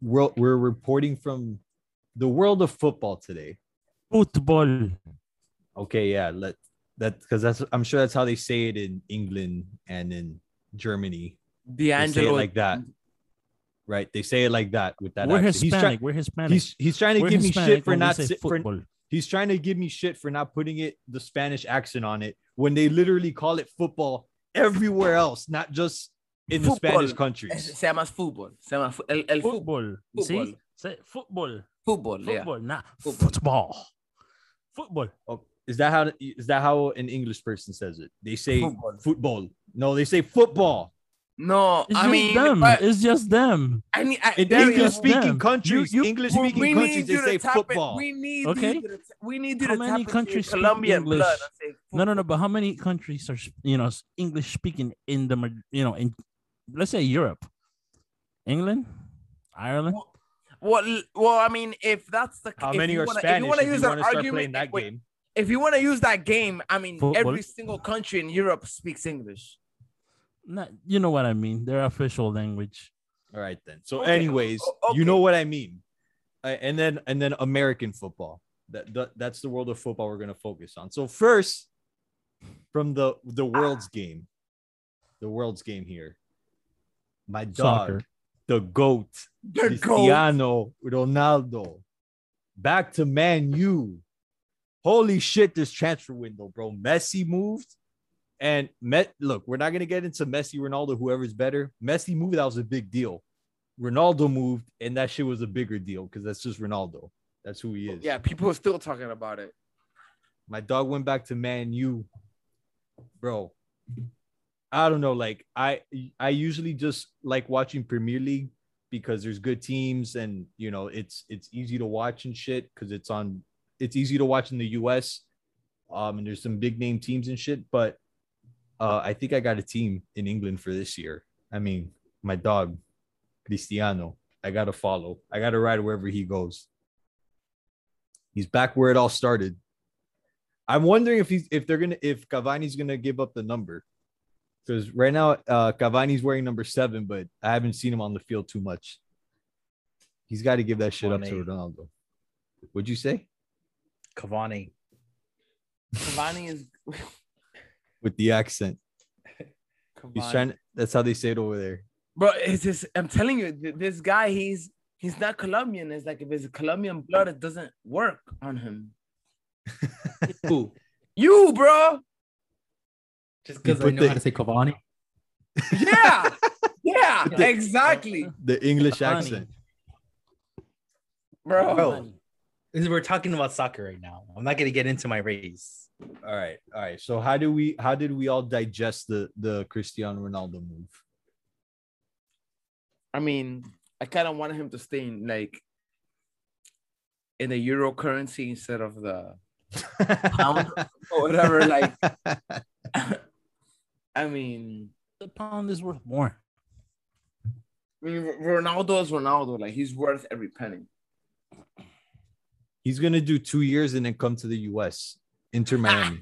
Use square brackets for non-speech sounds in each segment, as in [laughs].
We're, we're reporting from the world of football today. Football. Okay, yeah, let that because that's I'm sure that's how they say it in England and in Germany. They say it D'Angelo like that, right? They say it like that with that. We're accent. He's, try- Hispanic. We're Hispanic. he's he's trying to We're give me shit for not si- for, football. He's trying to give me shit for not putting it the Spanish accent on it when they literally call it football everywhere else, not just in the Spanish Es- countries. Se llama fútbol. Se llama fu- el, el fútbol. Football. See? Football. Say football. Fútbol, yeah. Football, not Football. football. Football. Oh, is that how is that how an English person says it? They say Football. football. No, they say football. No, It's I just mean, them. but It's just them. I need I, In there we go. English speaking them. countries, You- you- English speaking countries, need they you to say tap it- football. We need Okay. you to, we need you How to many tap countries speak Colombian English? blood say No, no, no. But how many countries are you know English speaking in the you know in let's say Europe, England, Ireland? Well, l- well, I mean, if that's the How if many you are wanna, Spanish? If you want to use you that start argument, playing that wait, game, if you want to use that game, I mean, Football? every single country in Europe speaks English. Not, you know what I mean. Their official language. all right then. So, Okay, anyways, o- you know what I mean. Uh, and then and then American football. That, that that's the world of football we're gonna focus on. So first, from the the world's game, the world's game here. My dog, Soccer. the goat, The goat. Cristiano Ronaldo, back to Man U. Holy shit, this transfer window, bro. Messi moved. And Met, look, we're not gonna get into Messi, Ronaldo, whoever's better. Messi moved, that was a big deal. Ronaldo moved, and that shit was a bigger deal because that's just Ronaldo. That's who he is. Yeah, people are still talking about it. My dog went back to Man U, bro. I don't know. Like I, I usually just like watching Premier League because there's good teams and you know it's it's easy to watch and shit because it's on. It's easy to watch in the U.S. Um, and there's some big name teams and shit. But uh, I think I got a team in England for this year. I mean, my dog, Cristiano. I gotta follow. I gotta ride wherever he goes. He's back where it all started. I'm wondering if he's if they're gonna if Cavani's gonna give up the number. Because right now, uh Cavani's wearing number seven, but I haven't seen him on the field too much. He's got to give that shit up to Cavani. Ronaldo. What'd you say? Cavani. [laughs] Cavani is. With the accent. [laughs] He's Cavani. trying that's how they say it over there. Bro, it's just I'm telling you, this guy, he's he's not Colombian. It's like if it's Colombian blood, it doesn't work on him. [laughs] Who? You, bro. Just because I know the- how to say Cavani. Yeah, [laughs] yeah, exactly, The English Cavani. accent. bro. Bro. This is- We're talking about soccer right now. I'm not gonna get into my race. All right, all right. So how do we how did we all digest the the Cristiano Ronaldo move? I mean, I kind of wanted him to stay in like in the euro currency instead of the pound [laughs] or whatever. Like, [laughs] I mean, The pound is worth more. I mean, Ronaldo is Ronaldo. Like, he's worth every penny. He's gonna do two years and then come to the US, Inter ah, Miami.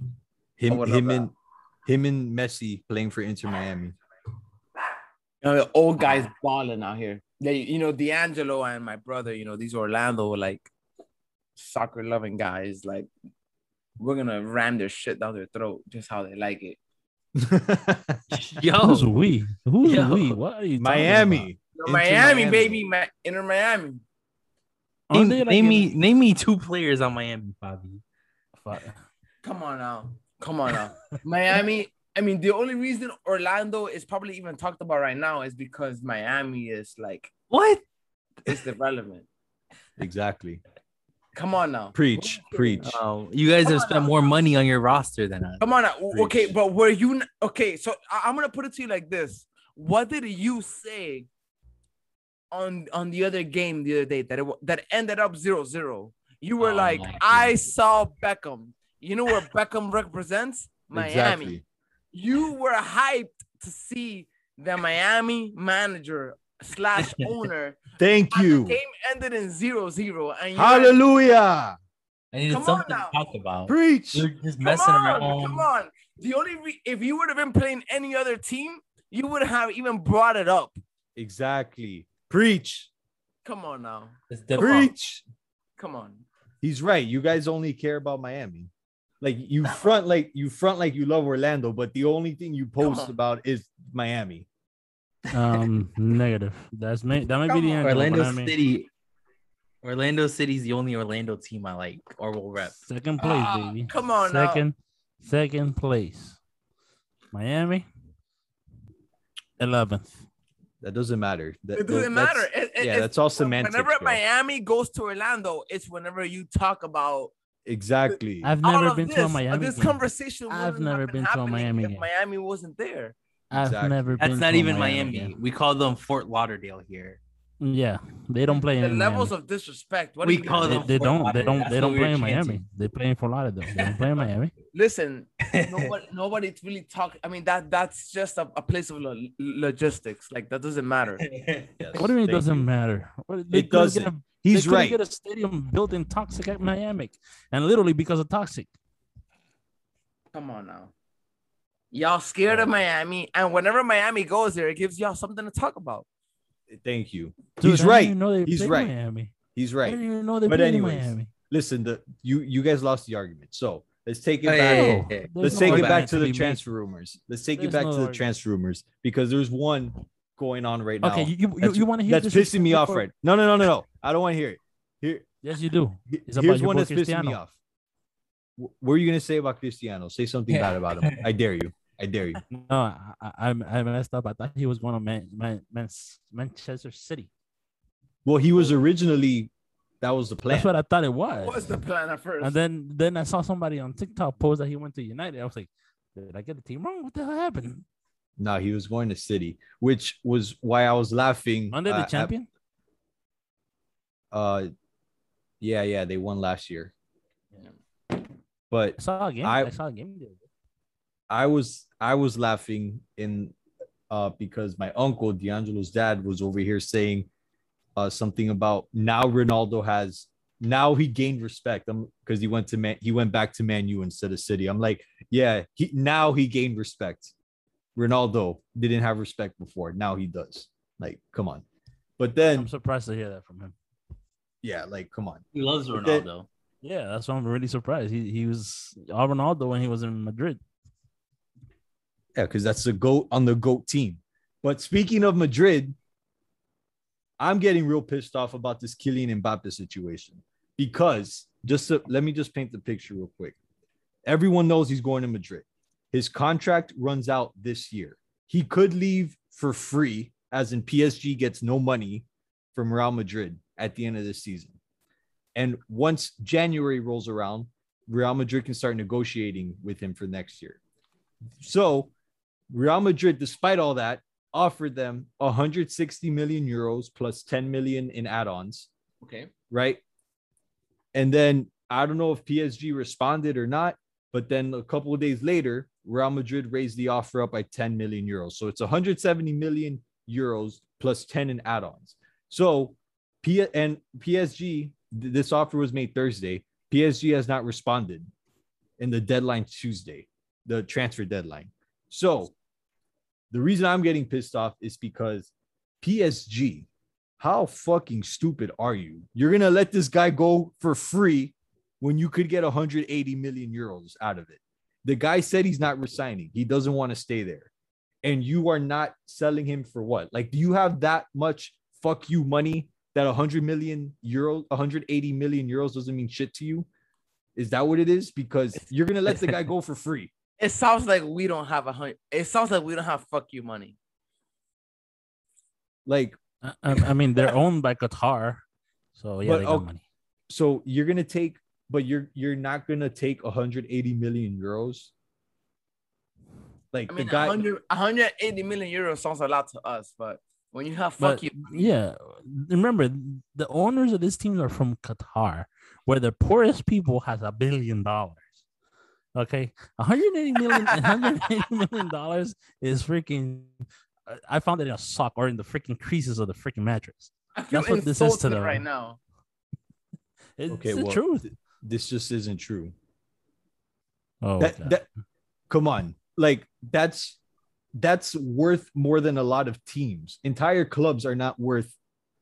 Him, would love him that. and him and Messi playing for Inter Miami. You know, the old guys balling out here. They, you know, D'Angelo and my brother, you know, these Orlando like soccer loving guys. Like, we're gonna ram their shit down their throat just how they like it. [laughs] Who's Yo, we? Who's Yo. we? What are you? talking Miami. You know, Miami, Miami. baby, Ma- Inter Miami. About? Name, like, name in- me name me two players on Miami, Bobby. Fuck. Come on now. Come on now. Miami. I mean, the only reason Orlando is probably even talked about right now is because Miami is like What? it's irrelevant. exactly. Come on now. Preach, preach. Oh, you guys have spent more money on your roster than us. Come on now. Okay, but were you okay? So I- I'm gonna put it to you like this: What did you say on on the other game the other day that it that ended up 0-0? You were Oh like, I goodness. saw Beckham. You know where Beckham represents Miami. Exactly. You were hyped to see the Miami manager slash [laughs] owner. Thank you. The game ended in 0-0, and you're Hallelujah. I needed Come something to talk about. Preach. You're just Come messing on, around. come on. The only re- if you would have been playing any other team, you would have even brought it up. Exactly. Preach. Come on now. It's different. Preach. Come on. He's right. You guys only care about Miami. Like you front like you front like you love Orlando, but the only thing you post about is Miami. Um, [laughs] negative. That's may that might Come be the on. end. Orlando I mean, City. Orlando City's the only Orlando team I like or will rep. second place, Ah, baby. come on now. second, second place. Miami, eleventh. That doesn't matter. That, It doesn't that's- matter. It- it- yeah, it's- that's all semantics. Whenever bro. Miami goes to Orlando, it's whenever you talk about Exactly. I've never been this. to a Miami. This game. conversation. I've never been to a Miami if game. Miami wasn't there. I've Exactly. never been. That's not to even Miami. Miami. We call them Fort Lauderdale here. Yeah, they don't play The in levels Miami. of disrespect. What We call mean? They, them they don't. They don't. That's They don't play in Miami. chanting. They play in Fort Lauderdale. They don't play in Miami. Listen, nobody, [laughs] nobody's really talk. I mean, that that's just a, a place of lo- logistics. Like that doesn't matter. [laughs] Yes, What do you mean it doesn't you. matter? What, It doesn't. a- He's they couldn't right. Get a stadium built in toxic at Miami, and literally because of toxic. Come on now. Y'all scared of Miami, and whenever Miami goes there, it gives y'all something to talk about. Thank you. Dude, He's right. even know they He's right. Miami. He's I right. didn't even know they But played anyways, Miami. Listen, the you you guys lost the argument. So let's take it yeah, back. yeah, No, yeah, yeah. Let's no take it back to be the made. transfer rumors. Let's take it back no to the argument. transfer rumors because there's one going on right now. Okay, you you, you, you want to hear that's this pissing me off right. No, no, no, no, no. I don't want to hear it. Here, Yes, you do. It's here's your one boy that's pissing me Cristiano. off. What are you gonna say about Cristiano? Say something bad about him. I dare you. [laughs] I dare you. No, I, I I I messed up. I thought he was going to Man, Man, Man, Manchester City. Well, he was originally that was the plan. That's what I thought it was. What's the plan at first? And then then I saw somebody on TikTok post that he went to United. I was like, did I get the team wrong? What the hell happened? no, he was going to City, which was why I was laughing. Under the uh, at- champion? uh, yeah, yeah, they won last year. But I saw a game. I, I- saw a game. the other day. I was I was laughing in uh because my uncle D'Angelo's dad was over here saying uh something about now Ronaldo has now he gained respect um because he went to man he went back to Man U instead of City. I'm like, yeah, he now he gained respect. Ronaldo didn't have respect before. Now he does. Like, come on. But then I'm surprised to hear that from him. yeah, like come on. He loves But then- Ronaldo. Yeah, that's why I'm really surprised. He he was all Ronaldo when he was in Madrid. Yeah, because that's the goat on the goat team. But speaking of Madrid, I'm getting real pissed off about this Kylian Mbappe situation because just to, let me just paint the picture real quick. Everyone knows he's going to Madrid. His contract runs out this year. He could leave for free, as in PSG gets no money from Real Madrid at the end of this season. And once January rolls around, Real Madrid can start negotiating with him for next year. So Real Madrid, despite all that, offered them 160 million euros plus 10 million in add-ons, okay. right? And then I don't know if PSG responded or not, but then a couple of days later, Real Madrid raised the offer up by 10 million euros. So it's 170 million euros plus 10 in add-ons. So P and PSG, th- this offer was made Thursday. PSG has not responded in the deadline Tuesday, the transfer deadline. So the reason I'm getting pissed off is because PSG, how fucking stupid are you? You're gonna let this guy go for free when you could get 180 million euros out of it. The guy said he's not resigning, he doesn't want to stay there. And you are not selling him for what? Like, do you have that much fuck you money that 100 million euros, 180 million euros doesn't mean shit to you? Is that what it is? Because you're gonna let the guy go for free. It sounds like we don't have a hundred. It sounds like we don't have fuck you money. Like, I, I I mean, they're owned by Qatar, so yeah, But, they got oh, money. so you're gonna take, but you're you're not gonna take 180 million euros. Like I mean, the guy, 100, 180 million euros sounds a lot to us, but when you have fuck But you, yeah, remember the owners of this team are from Qatar, where the poorest people has a billion dollars. Okay, 180 million, 180 million dollars is freaking. Uh, I found it in a sock or in the freaking creases of the freaking mattress. That's what this is to them. right now. [laughs] It's Okay, the well, truth. this just isn't true. Oh, that, that come on like that's that's worth more than a lot of teams entire clubs are not worth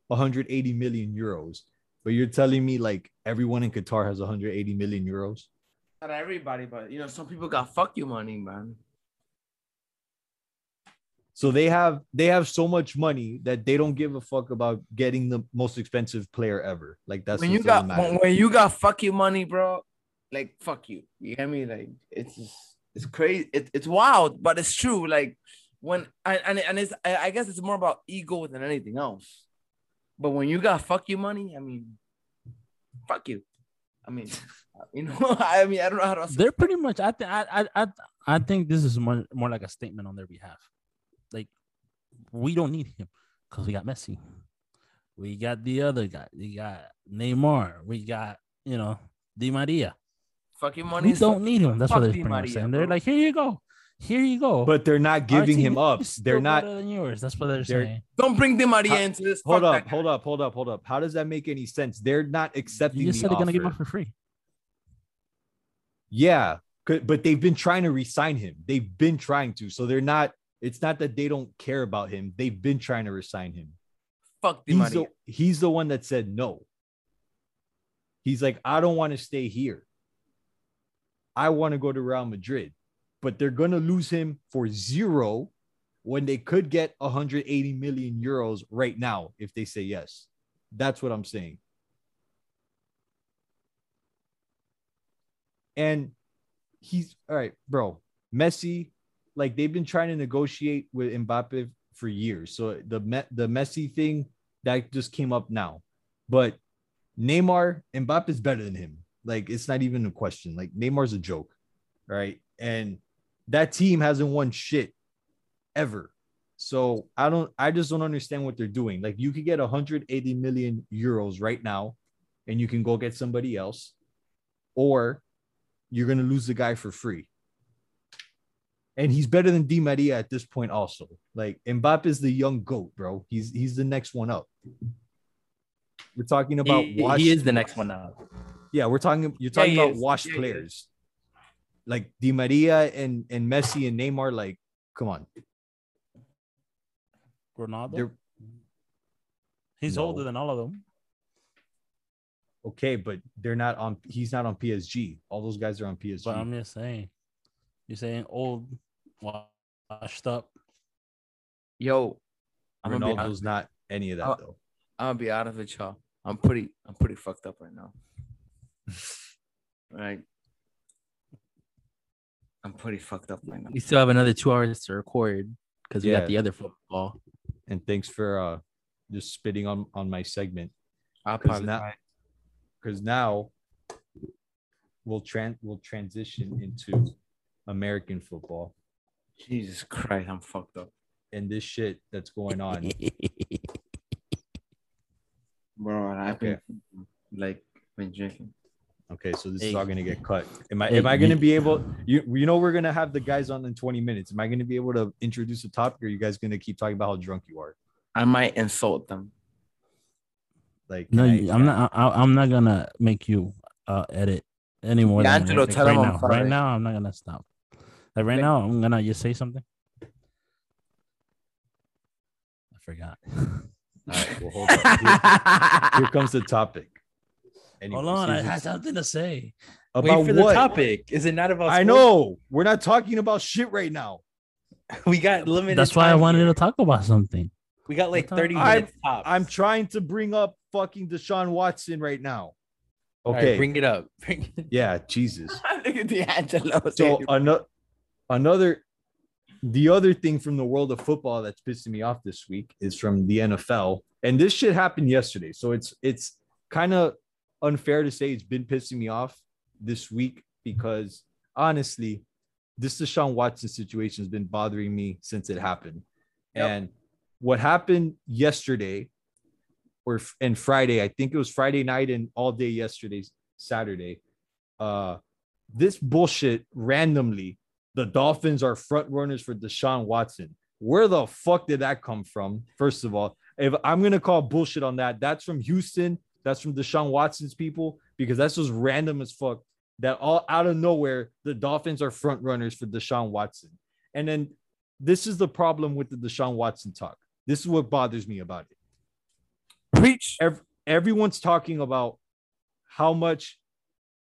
180 million euros but you're telling me like everyone in qatar has 180 million euros Not everybody, but you know, some people got fuck you money, man. so they have they have so much money that they don't give a fuck about getting the most expensive player ever like that's when you got matter. when, you got fuck you money, bro, like fuck you. You hear me? Like it's just, it's crazy. It, it's wild, but it's true. Like when and and, it's I guess it's more about ego than anything else. But when you got fuck you money, I mean, fuck you. I mean, you know, [laughs] I mean, I don't know how to. they're pretty much. I think. I, I. I. I think this is more more like a statement on their behalf. Like, we don't need him because we got Messi. We got the other guy. We got Neymar. We got you know Di Maria. Fucking money. We don't need him. That's what they're Di pretty much saying. They're bro. like, here you go, here you go. but they're not giving team him up they're not better than yours. That's what they're, They're- saying. Don't bring Di Maria into this. hold Fuck up hold up hold up hold up how does that make any sense they're not accepting You just the said they're gonna give him up for free. Yeah, but they've been trying to resign him. They've been trying to. So they're not. It's not that they don't care about him. They've been trying to resign him. Fuck Di He's Maria. the, he's the one that said no. He's like, I don't want to stay here. I want to go to Real Madrid, but they're gonna lose him for zero when they could get 180 million euros right now if they say yes. That's what I'm saying. And he's all right, bro. Messi, like they've been trying to negotiate with Mbappe for years. So the the Messi thing that just came up now, but Neymar, Mbappe is better than him. Like it's not even a question. Like Neymar's a joke, right? And that team hasn't won shit ever. So I don't. I just don't understand what they're doing. Like you could get 180 million euros right now, and you can go get somebody else, or you're gonna lose the guy for free. And he's better than Di Maria at this point, also. Like Mbappe is the young goat, bro. He's he's the next one up. We're talking about He, washed, he is the next one up. Yeah, we're talking. You're talking he about is. washed Yeah, players, like Di Maria and and Messi and Neymar. Like, come on, Ronaldo. they're He's No. older than all of them. Okay, but they're not on. He's not on PSG. All those guys are on PSG. But I'm just saying, you're saying old, washed up. Yo, I'm gonna, be honest, Ronaldo's not any of that Uh, though. I'm gonna be honest with y'all. I'm pretty, I'm pretty fucked up right now. [laughs] right. I'm pretty fucked up right now. We still have another two hours to record because we Yeah. got the other football. And thanks for uh just spitting on on my segment I because apologize. now because now we'll tran we'll transition into American football Jesus Christ, I'm fucked up, and this shit that's going on. [laughs] bro. I've Okay. been like been drinking. Okay, so this is all gonna get cut. Am I Hey, am I gonna you- be able you you know we're gonna have the guys on in 20 minutes. Am I gonna be able to introduce a topic or are you guys gonna keep talking about how drunk you are? I might insult them. Like No, I, I'm not. I, I'm not gonna make you uh, edit anymore. than D'Angelo, right, tell right him I'm now. Right now, I'm not gonna stop. Like right Thank- now, I'm gonna just say something. I forgot. [laughs] All right, well, hold up. Here, here comes the topic. Hold Anyways, on, I here's had something to say. about Wait for the topic. Is it not about? I know we're not talking about shit right now. [laughs] we got limited. That's why I wanted here. to talk about something. We got like What time- 30 I'm- minutes tops. I'm trying to bring up fucking Deshaun Watson right now. All right, Okay. bring it up. [laughs] Bring it. yeah, Jesus. [laughs] Look at D'Angelo. So another another the other thing from the world of football that's pissing me off this week is from the NFL. And this shit happened yesterday. So it's it's kind of unfair to say it's been pissing me off this week because honestly, this Deshaun Watson situation has been bothering me since it happened. Yep. And what happened yesterday or and Friday, I think it was Friday night and all day yesterday, Saturday. Uh this bullshit randomly. The Dolphins are front runners for Deshaun Watson. Where the fuck did that come from? First of all, if I'm gonna call bullshit on that, that's from Houston that's from Deshaun Watson's people because that's just random as fuck. That all out of nowhere, the Dolphins are front runners for Deshaun Watson. And then this is the problem with the Deshaun Watson talk. This is what bothers me about it. Preach. Ev- everyone's talking about how much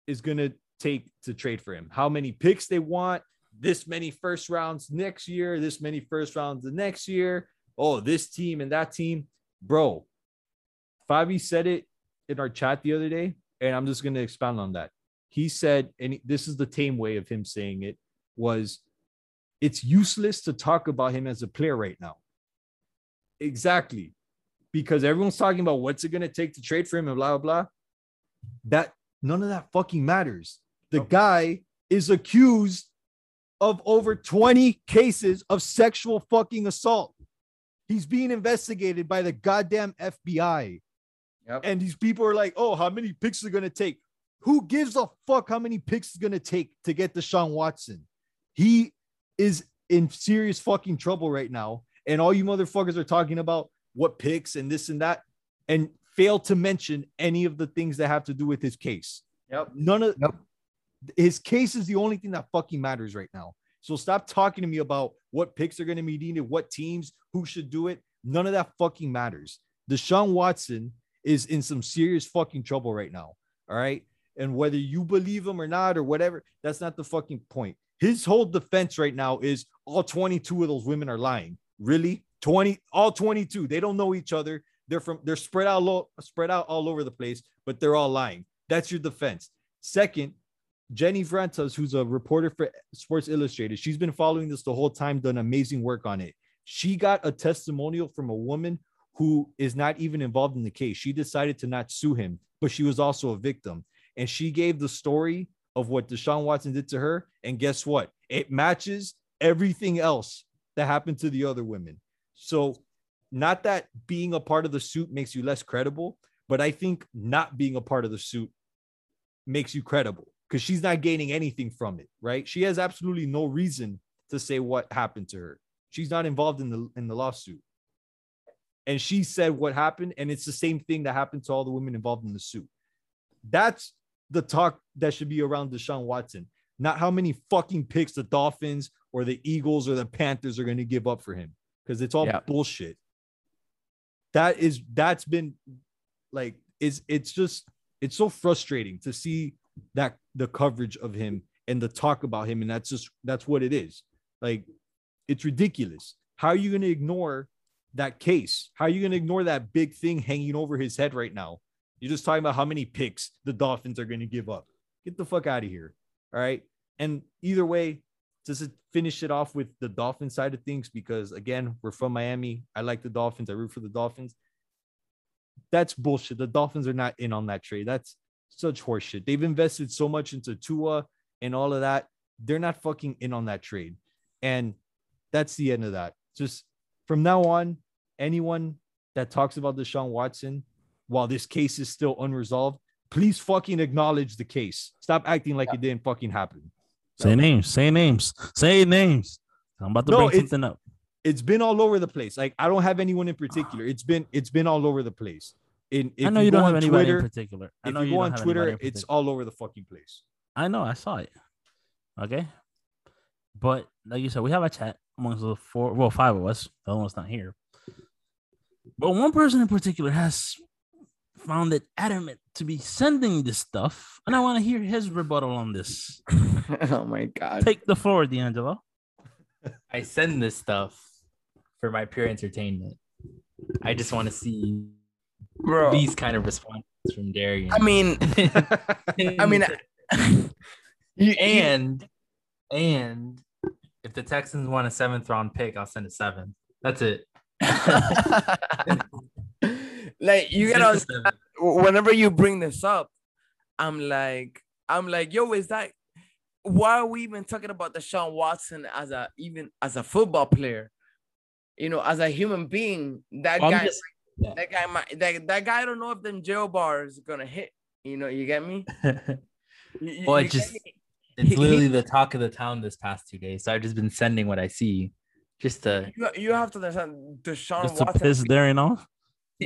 is going to take to trade for him, how many picks they want, this many first rounds next year, this many first rounds the next year. Oh, this team and that team. Bro, Fabi said it in our chat the other day, and I'm just going to expound on that. He said, and this is the tame way of him saying it, was it's useless to talk about him as a player right now. Exactly. Because everyone's talking about what's it going to take to trade for him and blah, blah, blah. That none of that fucking matters. The guy is accused of over 20 cases of sexual fucking assault. He's being investigated by the goddamn FBI. Yep. And these people are like, oh, how many picks are going to take? Who gives a fuck how many picks it's going to take to get Deshaun Watson? He is in serious fucking trouble right now. And all you motherfuckers are talking about what picks and this and that, and fail to mention any of the things that have to do with his case. Yep. None of Yep. his case is the only thing that fucking matters right now. So stop talking to me about what picks are going to be needed, what teams, who should do it. None of that fucking matters. Deshaun Watson is in some serious fucking trouble right now. All right. And whether you believe him or not or whatever, that's not the fucking point. His whole defense right now is all 22 of those women are lying. Really? 20, all 22. They don't know each other. They're from they're spread out spread out all over the place, but they're all lying. That's your defense. Second, Jenny Vrentas, who's a reporter for Sports Illustrated, she's been following this the whole time, done amazing work on it. She got a testimonial from a woman who is not even involved in the case. She decided to not sue him, but she was also a victim. And she gave the story of what Deshaun Watson did to her. And guess what? It matches everything else that happened to the other women. So, not that being a part of the suit makes you less credible, but I think not being a part of the suit makes you credible because she's not gaining anything from it, right? She has absolutely no reason to say what happened to her. She's not involved in the in the lawsuit. And she said what happened, and it's the same thing that happened to all the women involved in the suit. That's the talk that should be around Deshaun Watson, not how many fucking picks the Dolphins or the Eagles or the Panthers are going to give up for him because it's all Yeah. bullshit. That is that's been like is it's just it's so frustrating to see that the coverage of him and the talk about him and that's just that's what it is. Like it's ridiculous. How are you going to ignore that case? How are you going to ignore that big thing hanging over his head right now? You're just talking about how many picks the Dolphins are going to give up. Get the fuck out of here. All right. And either way, just to finish it off with the Dolphin side of things, because again, we're from Miami. I like the Dolphins. I root for the Dolphins. That's bullshit. The Dolphins are not in on that trade. That's such horseshit. They've invested so much into Tua and all of that. They're not fucking in on that trade. And that's the end of that. Just from now on, anyone that talks about Deshaun Watson while this case is still unresolved, please fucking acknowledge the case. Stop acting like it didn't fucking happen. Say names. Say names. Say names. I'm about to No, bring something up. It's been all over the place. Like I don't have anyone in particular. It's been it's been all over the place. In if I know you, go don't have anybody Twitter, in particular. I if know you you go on Twitter, it's all over the fucking place. I know. I saw it. Okay. But like you said, we have a chat amongst the four, well, five of us. The other one's not here. But one person in particular has found it adamant to be sending this stuff, and I want to hear his rebuttal on this. [laughs] oh my god. Take the floor, D'Angelo. I send this stuff for my pure entertainment. I just want to see Bro. these kind of responses from Darian. I mean, [laughs] I mean, you, and and if the Texans want a seventh round pick, I'll send a seven. That's it. [laughs] like you Send gotta a understand, seven. whenever you bring this up, I'm like, I'm like, yo, is that why are we even talking about Deshaun Watson as a even as a football player? You know, as a human being, that Well, guy, just- yeah. that guy might that, that guy I don't know if them jail bars gonna hit. You know, you get me? [laughs] You- Well, it you get just- it's literally the talk of the town this past two days. So I've just been sending what I see, just to you, you have to understand Deshaun Just to Watson. piss Darren off.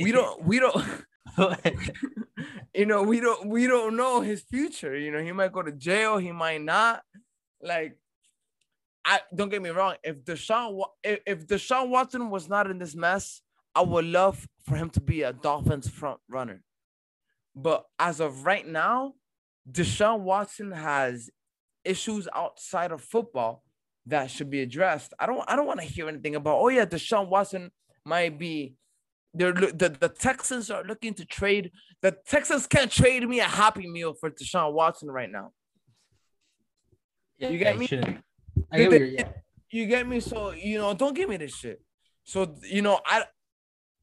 We don't we don't [laughs] you know, we don't we don't know his future. You know, he might go to jail, he might not. Like, I don't get me wrong. If Deshaun if Deshaun Watson was not in this mess, I would love for him to be a Dolphins front runner. But as of right now, Deshaun Watson has issues outside of football that should be addressed. I don't I don't want to hear anything about oh yeah, Deshaun Watson might be they're the, the Texans are looking to trade. The Texans can't trade me a happy meal for Deshaun Watson right now. Yeah, You get I me? I get yeah. You get me? So you know, don't give me this shit. So you know, I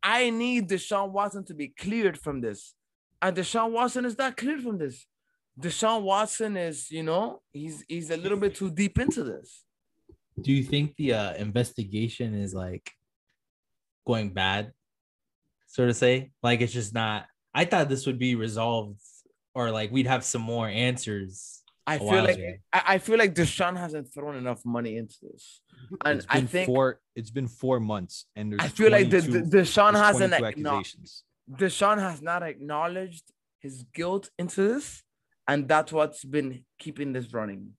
I need Deshaun Watson to be cleared from this. And Deshaun Watson is not cleared from this. Deshaun Watson is, you know, he's he's a little bit too deep into this. Do you think the uh, investigation is like going bad, so to say? Like it's just not. I thought this would be resolved, or like we'd have some more answers. I feel like ago. I, I feel like Deshaun hasn't thrown enough money into this. And It's been I think four. It's been four months, and there's. I feel like the, the, Deshaun hasn't 22 accusations. Deshaun has not acknowledged his guilt into this, and that's what's been keeping this running.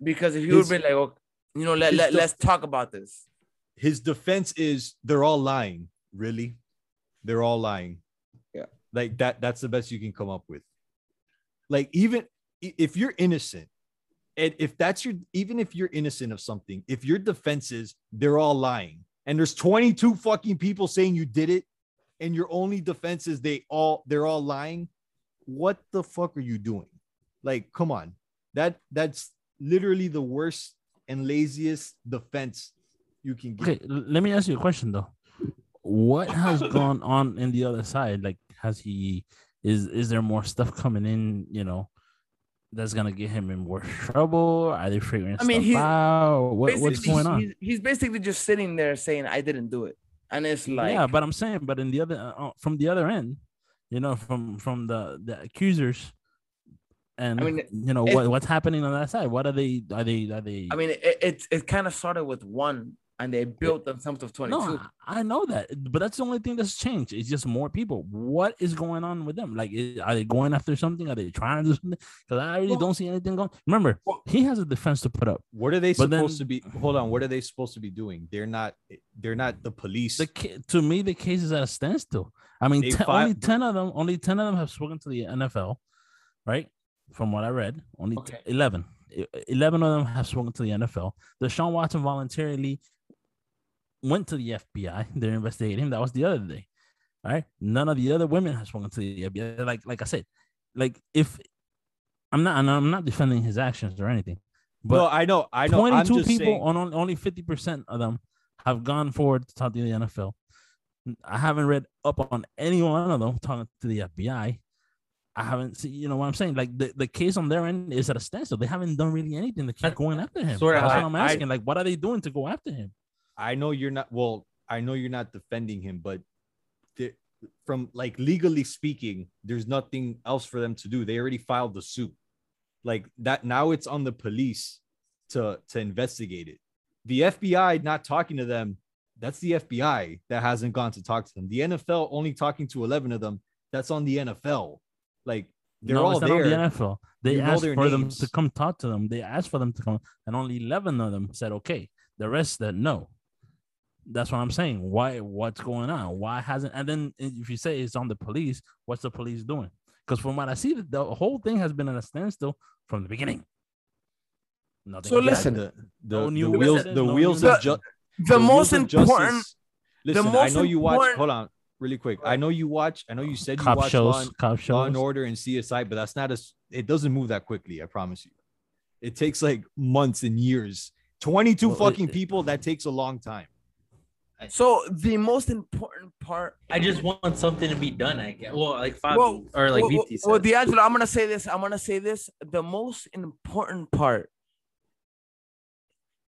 Because if you would His- be like, oh, you know, let, let, def- let's talk about this. His defense is they're all lying. Really, they're all lying. Yeah. like that. That's the best you can come up with. Like even if you're innocent, and if that's your, even if you're innocent of something, if your defense is they're all lying, and there's 22 fucking people saying you did it, and your only defense is they all they're all lying, what the fuck are you doing? Like, come on, that that's literally the worst and laziest defense you can get. Okay, let me ask you a question though. What [laughs] has gone on in the other side? Like, has he is is there more stuff coming in? You know, that's gonna get him in more trouble. Are they figuring I mean, stuff out? What, what's going on? He's, he's basically just sitting there saying, I didn't do it. And it's like, yeah, but I'm saying, but in the other uh, uh, from the other end, you know, from from the the accusers, and I mean, you know what what's happening on that side? What are they? Are they? Are they? I mean, it, it, it kind of started with one, and they built on something of 22. No, I I know that, but that's the only thing that's changed. It's just more people. What is going on with them? Like, i- are they going after something? Are they trying to do something? Because I really Well- don't see anything going. Remember, Well- he has a defense to put up. What are they supposed then- to be? Hold on. What are they supposed to be doing? They're not. They're not the police. The to me, the case is at a standstill. I mean, They te- fi- only ten of them, only ten of them have spoken to the NFL, right? From what I read, only t- eleven. E- Eleven of them have spoken to the NFL. Deshaun Watson voluntarily went to the FBI. They're investigating him. That was the other day. All right. None of the other women have spoken to the FBI. Like, like I said, like if I'm not, and I'm not defending his actions or anything, but no, I know. I know. I'm 22 just people saying. on on- only 50% of them have gone forward to talk to the NFL. I haven't read up on any one of them talking to the FBI. I haven't seen, you know what I'm saying? Like the, the case on their end is at a standstill. They haven't done really anything to keep going after him. sort of That's how what I'm I- asking. like, what are they doing to go after him? I know you're not. Well, I know you're not defending him, but from like legally speaking, there's nothing else for them to do. They already filed the suit. Like that. Now it's on the police to to investigate it. The FBI not talking to them. That's the FBI that hasn't gone to talk to them. The NFL only talking to 11 of them. That's on the NFL. Like they're no, all there. the NFL. They You asked for them to come talk to them. They asked for them to come, and only 11 of them said okay. The rest said no. That's what I'm saying. Why? What's going on? Why hasn't? And then if you say it's on the police, what's the police doing? Because from what I see, the whole thing has been at a standstill from the beginning. Nothing. So listen, the, the, No the wheels the no wheels new of nothing. ju- the, the most wheels of important, justice- Listen, I know you watch. important- Hold on, really quick. I know you watch. I know you said you cop watch shows, Law, and, cop Law and Order and CSI, but that's not as. It doesn't move that quickly. I promise you. It takes like months and years. Twenty-two Well, it- fucking people. That takes a long time. So the most important part. I just want something to be done. I guess. Well, like Fabi Well, or like well, well, VT said. well, D'Angelo, I'm gonna say this. I'm gonna say this. The most important part,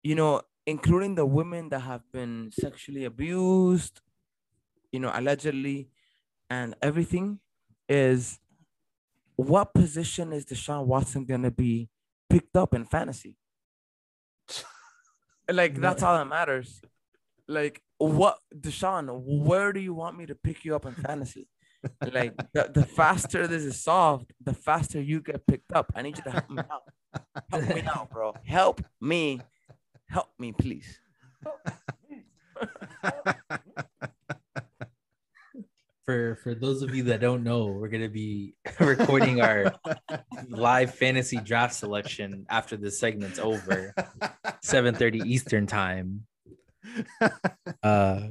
you know, including the women that have been sexually abused, you know, allegedly, and everything, is what position is Deshaun Watson gonna be picked up in fantasy? [laughs] Like that's all that matters. Like what Deshaun, where do you want me to pick you up in fantasy? Like the, the faster this is solved, the faster you get picked up. I need you to help me out. Help me out, bro. Help me. Help me, please. For for those of you that don't know, we're gonna be recording our live fantasy draft selection after this segment's over, 7:30 Eastern time. Uh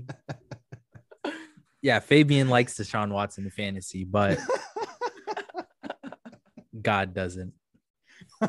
yeah, Fabian likes Deshaun Watson in fantasy, but [laughs] God doesn't. [laughs]